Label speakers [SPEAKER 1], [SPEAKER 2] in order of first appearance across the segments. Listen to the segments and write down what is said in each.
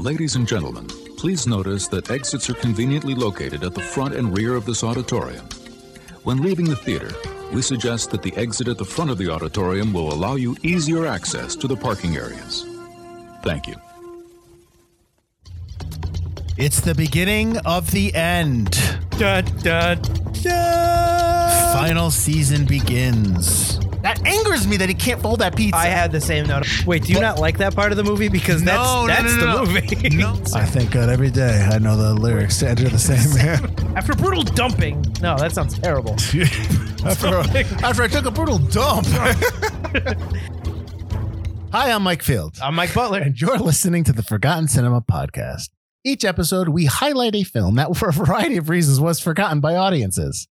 [SPEAKER 1] Ladies and gentlemen, please notice that exits are conveniently located at the front and rear of this auditorium. When leaving the theater, we suggest that the exit at the front of the auditorium will allow you easier access to the parking areas. Thank you.
[SPEAKER 2] It's the beginning of the end.
[SPEAKER 3] Da, da, da.
[SPEAKER 2] Final season begins. Angers me that he can't fold that pizza.
[SPEAKER 3] I had the same note. Wait, do you not like that part of the movie? Because that's
[SPEAKER 2] No, no,
[SPEAKER 3] that's
[SPEAKER 2] no, no, no.
[SPEAKER 3] the movie.
[SPEAKER 2] No. I thank God uh, every day I know the lyrics to enter the same man.
[SPEAKER 3] After brutal dumping. No, that sounds terrible.
[SPEAKER 2] after, after I took a brutal dump. Hi, I'm Mike Field.
[SPEAKER 3] I'm Mike Butler.
[SPEAKER 2] and you're listening to the Forgotten Cinema Podcast. Each episode, we highlight a film that, for a variety of reasons, was forgotten by audiences.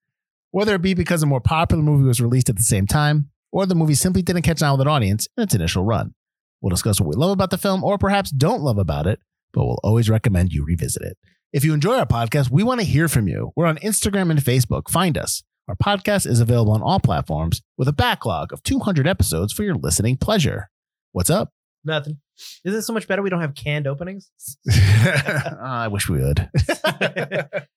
[SPEAKER 2] Whether it be because a more popular movie was released at the same time, or the movie simply didn't catch on with an audience in its initial run. We'll discuss what we love about the film, or perhaps don't love about it, but we'll always recommend you revisit it. If you enjoy our podcast, we want to hear from you. We're on Instagram and Facebook. Find us. Our podcast is available on all platforms with a backlog of 200 episodes for your listening pleasure. What's up?
[SPEAKER 3] Nothing. Isn't it so much better we don't have canned openings?
[SPEAKER 2] I wish we would.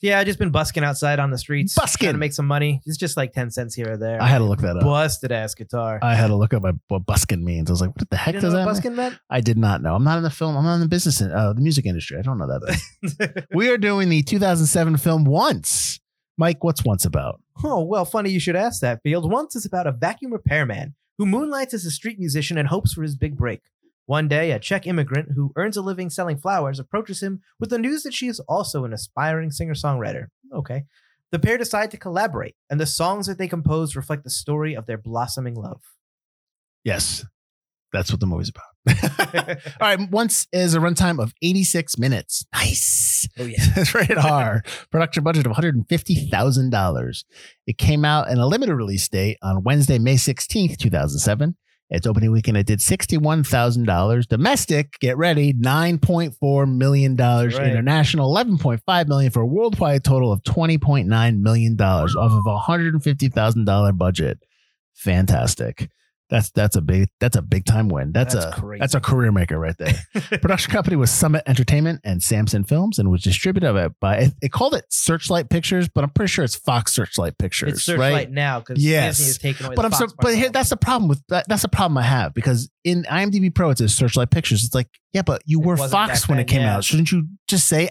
[SPEAKER 3] yeah, I just been busking outside on the streets.
[SPEAKER 2] Busking.
[SPEAKER 3] Trying to make some money. It's just like 10 cents here or there.
[SPEAKER 2] I had to look that up.
[SPEAKER 3] Busted ass guitar.
[SPEAKER 2] I had to look up my- what buskin means. I was like, what the
[SPEAKER 3] you
[SPEAKER 2] heck
[SPEAKER 3] didn't
[SPEAKER 2] does
[SPEAKER 3] know
[SPEAKER 2] that
[SPEAKER 3] what
[SPEAKER 2] mean?
[SPEAKER 3] busking meant?
[SPEAKER 2] I did not know. I'm not in the film. I'm not in the business, uh, the music industry. I don't know that. we are doing the 2007 film Once. Mike, what's Once about?
[SPEAKER 3] Oh, well, funny you should ask that, Field. Once is about a vacuum repairman who moonlights as a street musician and hopes for his big break. One day, a Czech immigrant who earns a living selling flowers approaches him with the news that she is also an aspiring singer songwriter. Okay. The pair decide to collaborate, and the songs that they compose reflect the story of their blossoming love.
[SPEAKER 2] Yes, that's what the movie's about. All right, Once is a runtime of 86 minutes. Nice.
[SPEAKER 3] Oh, yeah.
[SPEAKER 2] It's rated R. Production budget of $150,000. It came out in a limited release date on Wednesday, May 16th, 2007. Its opening weekend, it did $61,000. Domestic, get ready, $9.4 million.
[SPEAKER 3] Right.
[SPEAKER 2] International, 11.5 million for a worldwide total of $20.9 million off of a $150,000 budget. Fantastic. That's that's a big that's a big time win. That's,
[SPEAKER 3] That's
[SPEAKER 2] a
[SPEAKER 3] crazy.
[SPEAKER 2] that's a career maker right there. Production company was Summit Entertainment and Samson Films, and was distributed by it, it called it Searchlight Pictures, but I'm pretty sure it's Fox Searchlight Pictures,
[SPEAKER 3] It's Searchlight
[SPEAKER 2] right?
[SPEAKER 3] now because
[SPEAKER 2] Yes.
[SPEAKER 3] Disney has taken away
[SPEAKER 2] But I'm so, but here that's the problem with that. That's the problem I have because in IMDb Pro it says Searchlight Pictures. It's like yeah, but you
[SPEAKER 3] It
[SPEAKER 2] were Fox when it came
[SPEAKER 3] yeah.
[SPEAKER 2] out. Shouldn't you just say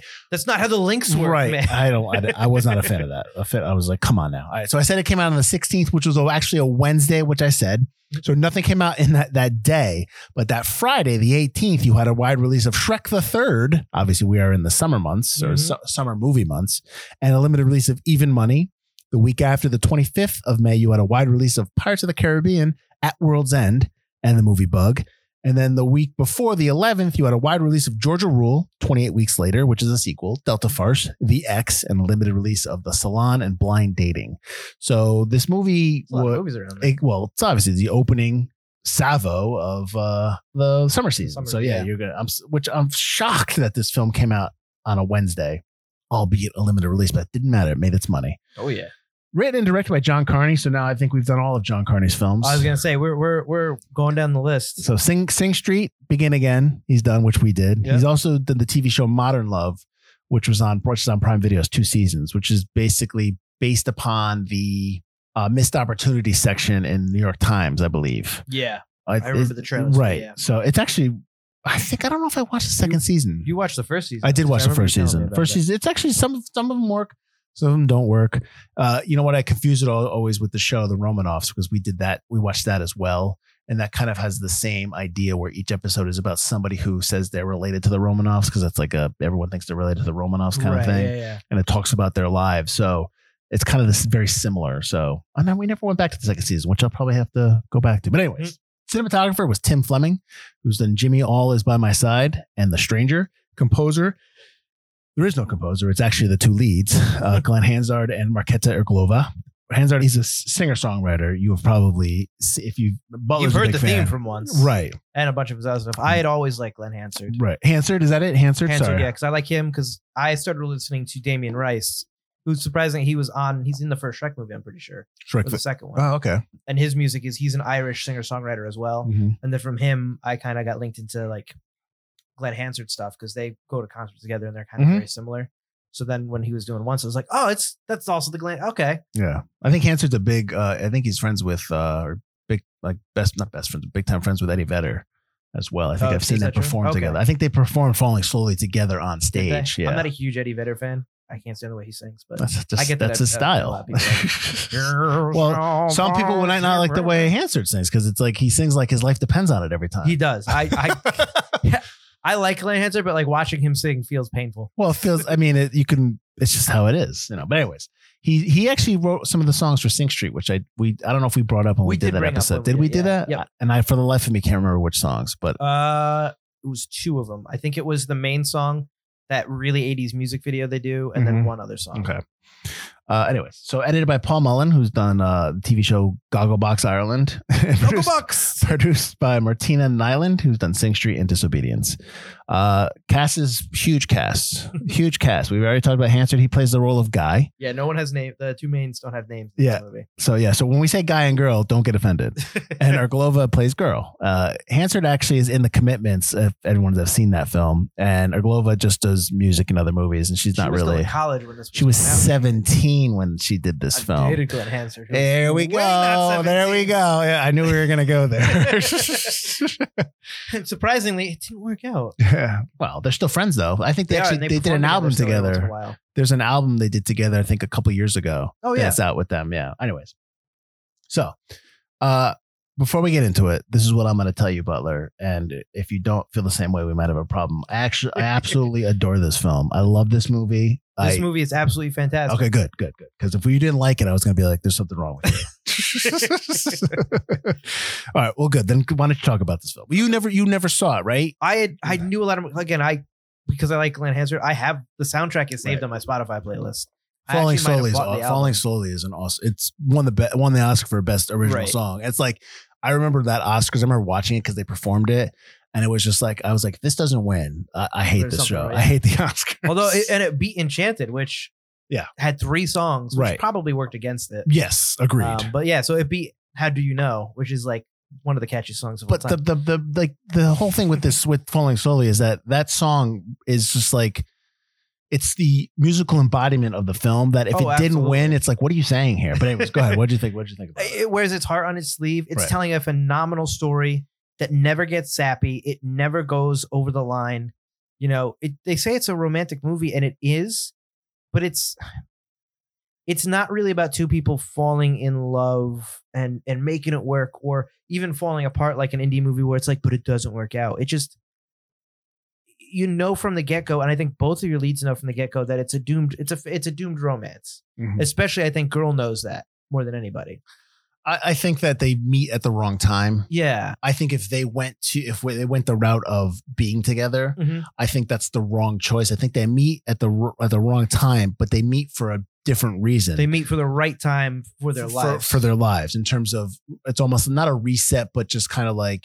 [SPEAKER 3] That's not how the links work,
[SPEAKER 2] right?
[SPEAKER 3] man.
[SPEAKER 2] I don't. I, I was not a fan of that. I was like, come on now. All right, so I said it came out on the 16th, which was actually a Wednesday, which I said. So nothing came out in that that day, but that Friday, the 18th, you had a wide release of Shrek the Third. Obviously, we are in the summer months or
[SPEAKER 3] Mhm.
[SPEAKER 2] su- summer movie months, and a limited release of Even Money. The week after, the 25th of May, you had a wide release of Pirates of the Caribbean at World's End and the movie Bug. And then the week before the 11th, you had a wide release of Georgia Rule 28 weeks later, which is a sequel, Delta Farce, The Ex, and a limited release of The Salon and Blind Dating. So this movie,
[SPEAKER 3] There's a lot of
[SPEAKER 2] wa-
[SPEAKER 3] movies around there.
[SPEAKER 2] it- well, it's obviously the opening salvo of uh, the summer season.
[SPEAKER 3] Summer,
[SPEAKER 2] so yeah,
[SPEAKER 3] yeah.
[SPEAKER 2] you're gonna. I'm which I'm shocked that this film came out on a Wednesday, albeit a limited release, but it didn't matter. It made its money.
[SPEAKER 3] Oh yeah.
[SPEAKER 2] Written and directed by John Carney. So now I think we've done all of John Carney's films.
[SPEAKER 3] I was gonna say we're we're we're going down the list.
[SPEAKER 2] So Sing Sing Street, Begin Again. He's done, which we did.
[SPEAKER 3] Yeah.
[SPEAKER 2] He's also done the TV show Modern Love, which was on which is on Prime Videos, two seasons, which is basically based upon the uh, missed opportunity section in New York Times, I believe.
[SPEAKER 3] Yeah.
[SPEAKER 2] I,
[SPEAKER 3] remember the trailers,
[SPEAKER 2] Right.
[SPEAKER 3] yeah.
[SPEAKER 2] So it's actually, I think I don't know if I watched the second season.
[SPEAKER 3] You watched the first season.
[SPEAKER 2] I did watch the first
[SPEAKER 3] you
[SPEAKER 2] season. First
[SPEAKER 3] that.
[SPEAKER 2] season. It's actually some some of them work, some of them don't work. Uh, you know what? I confuse it all, always with the show The Romanoffs because we did that. We watched that as well, and that kind of has the same idea where each episode is about somebody who says they're related to the Romanovs because that's like a everyone thinks they're related to the Romanovs kind
[SPEAKER 3] Right,
[SPEAKER 2] of thing,
[SPEAKER 3] Yeah, yeah.
[SPEAKER 2] and it talks about their lives. So. It's kind of this very similar. So, and then we never went back to the second season, which I'll probably have to go back to. But anyways, cinematographer was Tim Fleming, who's done Jimi All Is by My Side and The Stranger. Composer, there is no composer. It's actually the two leads, uh, Glenn Hansard and Marketa Irglova. Hansard, he's a singer songwriter. You have probably, if you've, Butler's
[SPEAKER 3] You've heard the
[SPEAKER 2] fan.
[SPEAKER 3] theme from once,
[SPEAKER 2] right,
[SPEAKER 3] And a bunch of his other stuff. I had always liked Glenn Hansard.
[SPEAKER 2] right. Hansard, is that it? Hansard,
[SPEAKER 3] Hansard,
[SPEAKER 2] sorry.
[SPEAKER 3] yeah, because I like him because I started listening to Damien Rice, who's surprising he was on. He's in the first Shrek movie, I'm pretty sure,
[SPEAKER 2] Shrek
[SPEAKER 3] the second one.
[SPEAKER 2] Oh, okay.
[SPEAKER 3] and his music is he's an Irish singer songwriter as well.
[SPEAKER 2] Mhm.
[SPEAKER 3] And then from him, I kind of got linked into like Glenn Hansard stuff because they go to concerts together and they're kind of
[SPEAKER 2] Mhm.
[SPEAKER 3] very similar. So then when he was doing once, I was like, oh, it's that's also the Glenn. Okay,
[SPEAKER 2] Yeah, I think Hansard's a big. Uh, I think he's friends with uh, or big like best not best friends, big time friends with Eddie Vedder as well. I think
[SPEAKER 3] Oh,
[SPEAKER 2] I've seen them perform
[SPEAKER 3] Okay.
[SPEAKER 2] together. I think they performed "Falling Slowly" together on stage. Yeah,
[SPEAKER 3] I'm not a huge Eddie Vedder fan. I can't stand the way he sings, but
[SPEAKER 2] that's just,
[SPEAKER 3] I get that
[SPEAKER 2] that's his
[SPEAKER 3] a- a lot
[SPEAKER 2] style. well, some people would not like the way Hansard sings because it's like he sings like his life depends on it every time.
[SPEAKER 3] he does. I I, I like Glenn Hansard, but like watching him sing feels painful.
[SPEAKER 2] Well, it feels. I mean, it, you can. It's just how it is, you know. But anyways, he he actually wrote some of the songs for Sing Street, which I we I don't know if we brought up when we,
[SPEAKER 3] We
[SPEAKER 2] did,
[SPEAKER 3] did
[SPEAKER 2] that episode. Did
[SPEAKER 3] we
[SPEAKER 2] we do
[SPEAKER 3] yeah.
[SPEAKER 2] that?
[SPEAKER 3] Yeah.
[SPEAKER 2] And I, for the life of me, can't remember which songs. But
[SPEAKER 3] Uh, it was two of them. I think it was the main song, that really 80s music video they do, and
[SPEAKER 2] Mhm.
[SPEAKER 3] then one other song.
[SPEAKER 2] okay. Uh, anyways, so edited by Paul Mullen, who's done uh, the TV show Gogglebox Ireland, and produced, by Martina Niland, who's done Sing Street and Disobedience. Uh, cast is huge cast, huge cast. We've already talked about Hansard. He plays the role of Guy.
[SPEAKER 3] Yeah, no one has name. The two mains don't have names. In
[SPEAKER 2] Yeah.
[SPEAKER 3] this movie.
[SPEAKER 2] So yeah, so when we say guy and girl, don't get offended. and Irglova plays girl. Uh, Hansard actually is in the Commitments. If everyone's ever seen that film, and Irglova just does music in other movies, and she's
[SPEAKER 3] She
[SPEAKER 2] not really.
[SPEAKER 3] in college when this.
[SPEAKER 2] She was
[SPEAKER 3] out.
[SPEAKER 2] Seventeen when she did this
[SPEAKER 3] I
[SPEAKER 2] film.
[SPEAKER 3] dated Glenn Hansard.
[SPEAKER 2] There we go. There we go. Yeah, I knew we were gonna go there.
[SPEAKER 3] Surprisingly, it didn't work out.
[SPEAKER 2] Yeah. well, they're still friends though. I think they,
[SPEAKER 3] are,
[SPEAKER 2] actually
[SPEAKER 3] and
[SPEAKER 2] they, did
[SPEAKER 3] perform
[SPEAKER 2] an album
[SPEAKER 3] still every once in a
[SPEAKER 2] together.
[SPEAKER 3] while.
[SPEAKER 2] There's an album they did together. I think a couple years ago.
[SPEAKER 3] Oh yeah.
[SPEAKER 2] that's out with them. Yeah. Anyways, so uh, before we get into it, this is what I'm going to tell you, Butler. And if you don't feel the same way, we might have a problem. I actually, I absolutely adore this film. I love this movie.
[SPEAKER 3] This
[SPEAKER 2] I,
[SPEAKER 3] movie is absolutely fantastic.
[SPEAKER 2] Okay, good, good, good. Because if you didn't like it, I was going to be like, "There's something wrong with you." All right, well, good. Then why don't you talk about this film? You never, you never saw it, right?
[SPEAKER 3] I had I knew a lot of again I because I like Glenn Hansard. I have the soundtrack is saved
[SPEAKER 2] Right.
[SPEAKER 3] on my Spotify playlist.
[SPEAKER 2] Falling
[SPEAKER 3] actually might have
[SPEAKER 2] slowly is
[SPEAKER 3] the
[SPEAKER 2] falling slowly is an awesome. It's won the be- won the Oscar for best original
[SPEAKER 3] Right.
[SPEAKER 2] song. It's like I remember that Oscars. I remember watching it because they performed it, and it was just like I was like, "This doesn't win. I, I hate
[SPEAKER 3] There's
[SPEAKER 2] this show.
[SPEAKER 3] right.
[SPEAKER 2] I hate the Oscars."
[SPEAKER 3] Although it, and it beat Enchanted, which
[SPEAKER 2] Yeah.
[SPEAKER 3] had three songs, which
[SPEAKER 2] Right.
[SPEAKER 3] probably worked against it.
[SPEAKER 2] yes, agreed.
[SPEAKER 3] Um, but yeah, so it beat How Do You Know, which is like one of the catchiest songs of
[SPEAKER 2] but
[SPEAKER 3] all
[SPEAKER 2] the,
[SPEAKER 3] time.
[SPEAKER 2] the the like the whole thing with this with falling slowly is that that song is just like it's the musical embodiment of the film that if
[SPEAKER 3] Oh,
[SPEAKER 2] it didn't
[SPEAKER 3] absolutely.
[SPEAKER 2] win it's like what are you saying here but anyways go ahead what do you think what do you think about it
[SPEAKER 3] it wears its heart on its sleeve. It's
[SPEAKER 2] Right.
[SPEAKER 3] telling a phenomenal story that never gets sappy. It never goes over the line. You know, it, they say it's a romantic movie, and it is, but it's it's not really about two people falling in love and and making it work, or even falling apart like an indie movie where it's like, but it doesn't work out. It just you know from the get go, and I think both of your leads know from the get go that it's a doomed it's a it's a doomed romance.
[SPEAKER 2] Mhm.
[SPEAKER 3] Especially, I think girl knows that more than anybody.
[SPEAKER 2] I, I think that they meet at the wrong time
[SPEAKER 3] Yeah.
[SPEAKER 2] I think if they went to if they went the route of being together
[SPEAKER 3] Mhm.
[SPEAKER 2] I think that's the wrong choice I think they meet at the at the wrong time but they meet for a different reason
[SPEAKER 3] They meet for the right time for their
[SPEAKER 2] for,
[SPEAKER 3] lives.
[SPEAKER 2] for their lives in terms of it's almost not a reset but just kind of like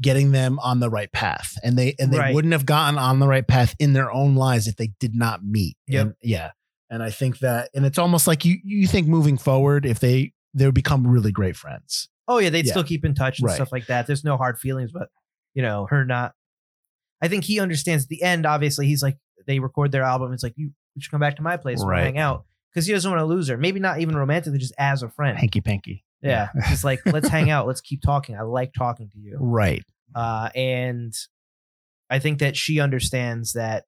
[SPEAKER 2] getting them on the right path and they and they
[SPEAKER 3] Right.
[SPEAKER 2] wouldn't have gotten on the right path in their own lives if they did not meet
[SPEAKER 3] Yep.
[SPEAKER 2] And- yeah and i think that and it's almost like you you think moving forward if they they would become really great friends
[SPEAKER 3] oh yeah, they'd
[SPEAKER 2] Yeah.
[SPEAKER 3] still keep in touch and
[SPEAKER 2] Right.
[SPEAKER 3] stuff like that. There's no hard feelings, but you know, her not. I think he understands at the end. Obviously, he's like they record their album. It's like you, should come back to my place and
[SPEAKER 2] Right.
[SPEAKER 3] hang out because he doesn't want to lose her. Maybe not even romantically, just as a friend.
[SPEAKER 2] hanky panky
[SPEAKER 3] Yeah, it's like let's hang out. Let's keep talking. I like talking to you.
[SPEAKER 2] right
[SPEAKER 3] Uh, and I think that she understands that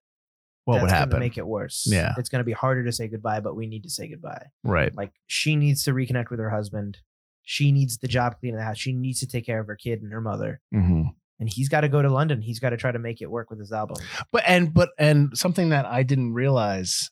[SPEAKER 2] what would happen
[SPEAKER 3] Make it worse.
[SPEAKER 2] Yeah.
[SPEAKER 3] it's going to be harder to say goodbye, but we need to say goodbye.
[SPEAKER 2] right
[SPEAKER 3] Like she needs to reconnect with her husband. She needs the job cleaning the house. She needs to take care of her kid and her mother.
[SPEAKER 2] hmm
[SPEAKER 3] And he's got to go to London. He's got to try to make it work with his album
[SPEAKER 2] But and but and something that I didn't realize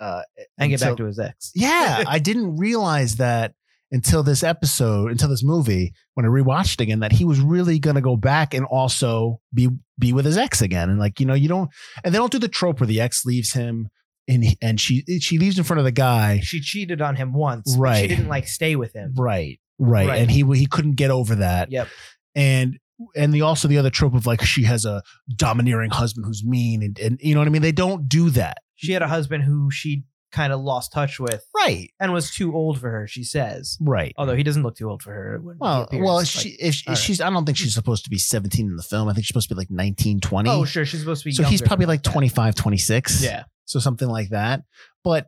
[SPEAKER 2] uh
[SPEAKER 3] and get
[SPEAKER 2] until-
[SPEAKER 3] back to his ex.
[SPEAKER 2] Yeah, I didn't realize that until this episode, until this movie, when I rewatched it again, that he was really gonna go back and also be be with his ex again. And like, you know, you don't and they don't do the trope where the ex leaves him and he- and she she leaves in front of the guy.
[SPEAKER 3] She cheated on him once.
[SPEAKER 2] Right.
[SPEAKER 3] She didn't like stay with him.
[SPEAKER 2] Right. Right.
[SPEAKER 3] Right.
[SPEAKER 2] And he he couldn't get over that.
[SPEAKER 3] Yep.
[SPEAKER 2] and and the also the other trope of like she has a domineering husband who's mean and, and you know what I mean. They don't do that.
[SPEAKER 3] She had a husband who she kind of lost touch with
[SPEAKER 2] right,
[SPEAKER 3] and was too old for her. She says,
[SPEAKER 2] right.
[SPEAKER 3] although he doesn't look too old for her.
[SPEAKER 2] Well,
[SPEAKER 3] appears.
[SPEAKER 2] well,
[SPEAKER 3] Like,
[SPEAKER 2] she, if,
[SPEAKER 3] all
[SPEAKER 2] if
[SPEAKER 3] right.
[SPEAKER 2] she's, I don't think she's supposed to be 17 in the film. I think she's supposed to be like 19, 20.
[SPEAKER 3] oh, sure, she's supposed to be.
[SPEAKER 2] so he's probably like
[SPEAKER 3] that.
[SPEAKER 2] 25, 26.
[SPEAKER 3] Yeah,
[SPEAKER 2] So something like that. But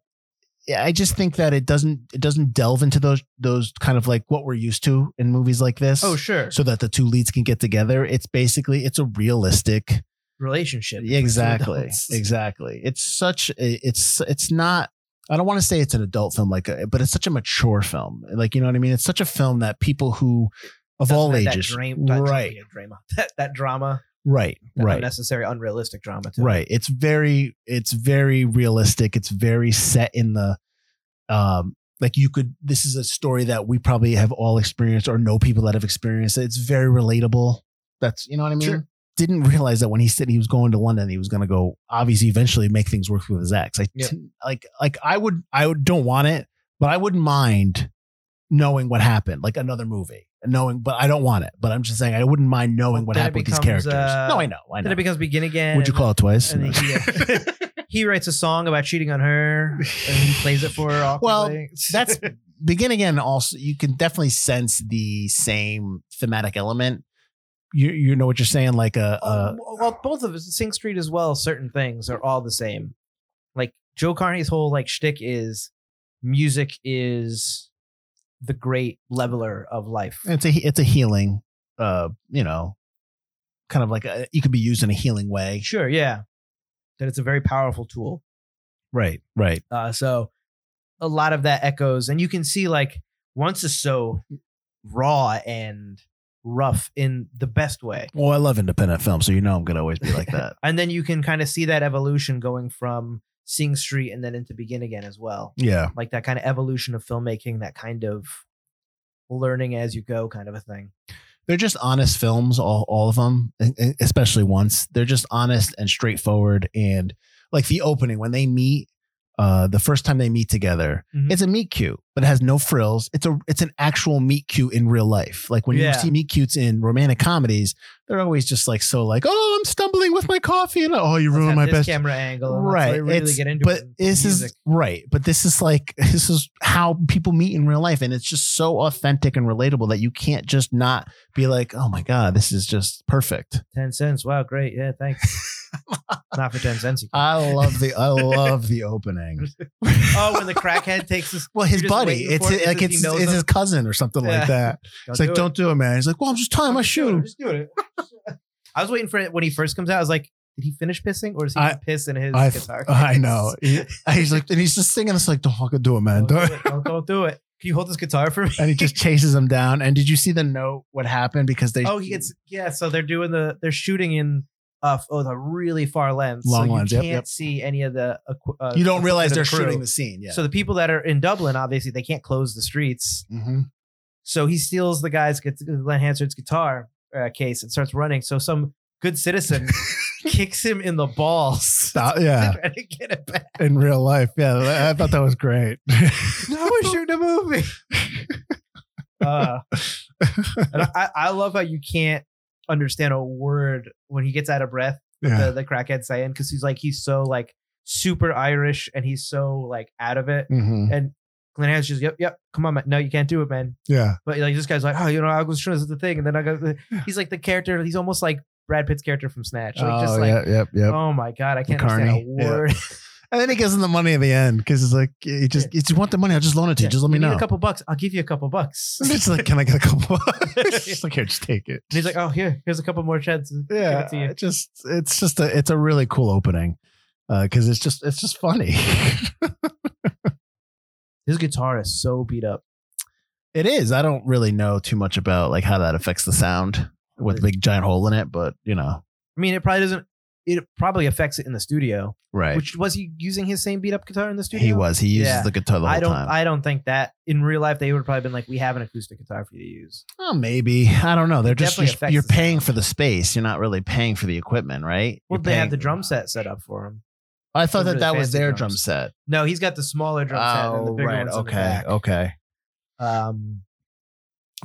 [SPEAKER 2] yeah, I just think that it doesn't, it doesn't delve into those, those kind of like what we're used to in movies like this.
[SPEAKER 3] oh sure,
[SPEAKER 2] So that the two leads can get together. It's basically, it's a realistic,
[SPEAKER 3] relationship. between
[SPEAKER 2] Yeah,
[SPEAKER 3] two
[SPEAKER 2] exactly exactly it's such a, it's it's not i don't want to say it's an adult film like a, but it's such a mature film like you know what i mean it's such a film that people who of
[SPEAKER 3] Doesn't
[SPEAKER 2] all
[SPEAKER 3] have that
[SPEAKER 2] ages
[SPEAKER 3] dream- that
[SPEAKER 2] right
[SPEAKER 3] drama, that, that drama,
[SPEAKER 2] right
[SPEAKER 3] that
[SPEAKER 2] right
[SPEAKER 3] unnecessary, unrealistic drama. Too.
[SPEAKER 2] right it's very it's very realistic it's very set in the um like you could this is a story that we probably have all experienced or know people that have experienced it's very relatable that's you know what i mean
[SPEAKER 3] Sure.
[SPEAKER 2] Didn't realize that when he said he was going to london he was going to go obviously eventually make things work with his ex. Like
[SPEAKER 3] Yep.
[SPEAKER 2] t- like like i would i would, don't want it but i wouldn't mind knowing what happened like another movie knowing but i don't want it. But i'm just saying i wouldn't mind knowing what happened with these characters.
[SPEAKER 3] uh,
[SPEAKER 2] no i know i know
[SPEAKER 3] Then it becomes begin again.
[SPEAKER 2] would you call it twice?
[SPEAKER 3] and then he, he writes a song about cheating on her and he plays it for her
[SPEAKER 2] Well, that's begin again also you can definitely sense the same thematic element you you know what you're saying like a, a
[SPEAKER 3] Oh, well, both of us, Sing Street as well. Certain things are all the same. Like Joe Carney's whole like shtick is music is the great leveler of life.
[SPEAKER 2] it's a it's a healing uh you know kind of like a, you could be used in a healing way
[SPEAKER 3] Sure, yeah, that it's a very powerful tool.
[SPEAKER 2] right right
[SPEAKER 3] Uh, so a lot of that echoes, and you can see like once is so raw and rough in the best way.
[SPEAKER 2] well i love independent film so you know i'm gonna always be like that
[SPEAKER 3] And then you can kind of see that evolution going from Sing Street and then into Begin Again as well.
[SPEAKER 2] yeah
[SPEAKER 3] Like that kind of evolution of filmmaking, that kind of learning as you go kind of a thing.
[SPEAKER 2] they're just honest films all, all of them especially once they're just honest and straightforward and like the opening when they meet uh the first time they meet together
[SPEAKER 3] Mhm.
[SPEAKER 2] it's a meet cute but it has no frills it's a it's an actual meet cute in real life like when
[SPEAKER 3] Yeah.
[SPEAKER 2] you see meet cutes in romantic comedies they're always just like so like oh i'm stumbling with my coffee and oh you
[SPEAKER 3] Let's
[SPEAKER 2] ruined my best
[SPEAKER 3] camera angle.
[SPEAKER 2] right
[SPEAKER 3] really
[SPEAKER 2] it's,
[SPEAKER 3] get into
[SPEAKER 2] but this
[SPEAKER 3] music.
[SPEAKER 2] is right but this is like this is how people meet in real life and it's just so authentic and relatable that you can't just not be like oh my god this is just perfect
[SPEAKER 3] 10 cents. Wow, great. Yeah, thanks. Not for 10 cents.
[SPEAKER 2] I love the i love the opening
[SPEAKER 3] oh, when the crackhead takes his.
[SPEAKER 2] well his buddy it's
[SPEAKER 3] it
[SPEAKER 2] like it's, it's
[SPEAKER 3] him?
[SPEAKER 2] his cousin or something
[SPEAKER 3] Yeah.
[SPEAKER 2] like that it's like
[SPEAKER 3] do
[SPEAKER 2] don't do it man he's like well i'm just tying my
[SPEAKER 3] Just do it.
[SPEAKER 2] shoe
[SPEAKER 3] Just do it. I was waiting for it when he first comes out. I was like, did he finish pissing or does he
[SPEAKER 2] I-
[SPEAKER 3] piss in his
[SPEAKER 2] I,
[SPEAKER 3] guitar?
[SPEAKER 2] I know. He- he's like, and he's just singing. It's like, don't fucking do it, man.
[SPEAKER 3] Don't,
[SPEAKER 2] Don't.
[SPEAKER 3] do it. Don't, don't do it. Can you hold this guitar for me?
[SPEAKER 2] And he just chases him down. And did you see the note? What happened? Because they
[SPEAKER 3] Oh, he gets yeah. So they're doing the they're shooting in uh oh the really far lens.
[SPEAKER 2] Long
[SPEAKER 3] so you
[SPEAKER 2] lens,
[SPEAKER 3] can't
[SPEAKER 2] yep, yep.
[SPEAKER 3] see any of the. Uh,
[SPEAKER 2] you don't realize they're
[SPEAKER 3] crew.
[SPEAKER 2] shooting the scene. Yeah.
[SPEAKER 3] So the people that are in Dublin, obviously, they can't close the streets.
[SPEAKER 2] Mhm.
[SPEAKER 3] So he steals the guy's gu- Glenn Hansard's guitar uh, case and starts running. So some good citizen kicks him in the balls.
[SPEAKER 2] Stop- yeah.
[SPEAKER 3] to get it back.
[SPEAKER 2] in real life. Yeah, I thought that was great.
[SPEAKER 3] Now we're shooting a movie. Uh, and I, I love how you can't understand a word when he gets out of breath.
[SPEAKER 2] yeah.
[SPEAKER 3] The, the crackhead saying because he's like he's so like super Irish and he's so like out of it.
[SPEAKER 2] Mhm.
[SPEAKER 3] And Glenn Hansard's just yep yep come on man no you can't do it man.
[SPEAKER 2] Yeah.
[SPEAKER 3] But like this guy's like oh you know I was trying to do the thing and then I got he's like the character he's almost like Brad Pitt's character from Snatch like just
[SPEAKER 2] oh,
[SPEAKER 3] like
[SPEAKER 2] yeah, yep, yep.
[SPEAKER 3] oh my god I can't
[SPEAKER 2] McCartney,
[SPEAKER 3] understand a
[SPEAKER 2] yeah.
[SPEAKER 3] word.
[SPEAKER 2] And then he gives him the money at the end because it's like, he just, if you want the money, I'll just loan it to you.
[SPEAKER 3] Yeah,
[SPEAKER 2] Just let me know.
[SPEAKER 3] a couple bucks I'll give you a couple bucks.
[SPEAKER 2] And it's like, can I get a couple? Bucks? it's like, here, just take it.
[SPEAKER 3] And he's like, "Oh, here, here's a couple more chances.
[SPEAKER 2] Yeah,
[SPEAKER 3] it to you."
[SPEAKER 2] it just it's just a it's a really cool opening uh, because it's just it's just funny.
[SPEAKER 3] His guitar is so beat up.
[SPEAKER 2] it is. I don't really know too much about like how that affects the sound with the big giant hole in it, but you know,
[SPEAKER 3] I mean, it probably doesn't. It probably affects it in the studio.
[SPEAKER 2] right?
[SPEAKER 3] Which was he using his same beat up guitar in the studio?
[SPEAKER 2] he was. He uses
[SPEAKER 3] Yeah.
[SPEAKER 2] the guitar the whole
[SPEAKER 3] I don't.
[SPEAKER 2] time.
[SPEAKER 3] I don't think that in real life they would have probably been like, "We have an acoustic guitar for you to use."
[SPEAKER 2] oh, maybe I don't know. They're
[SPEAKER 3] It
[SPEAKER 2] just you're, you're paying
[SPEAKER 3] sound.
[SPEAKER 2] for the space. You're not really paying for the equipment, right?
[SPEAKER 3] Well,
[SPEAKER 2] You're
[SPEAKER 3] they have the drum set set up for him.
[SPEAKER 2] I thought that that was their
[SPEAKER 3] drums.
[SPEAKER 2] drum set.
[SPEAKER 3] No, he's got the smaller drum set and the
[SPEAKER 2] Oh,
[SPEAKER 3] bigger
[SPEAKER 2] right.
[SPEAKER 3] ones in the
[SPEAKER 2] Okay.
[SPEAKER 3] back.
[SPEAKER 2] Okay.
[SPEAKER 3] Um,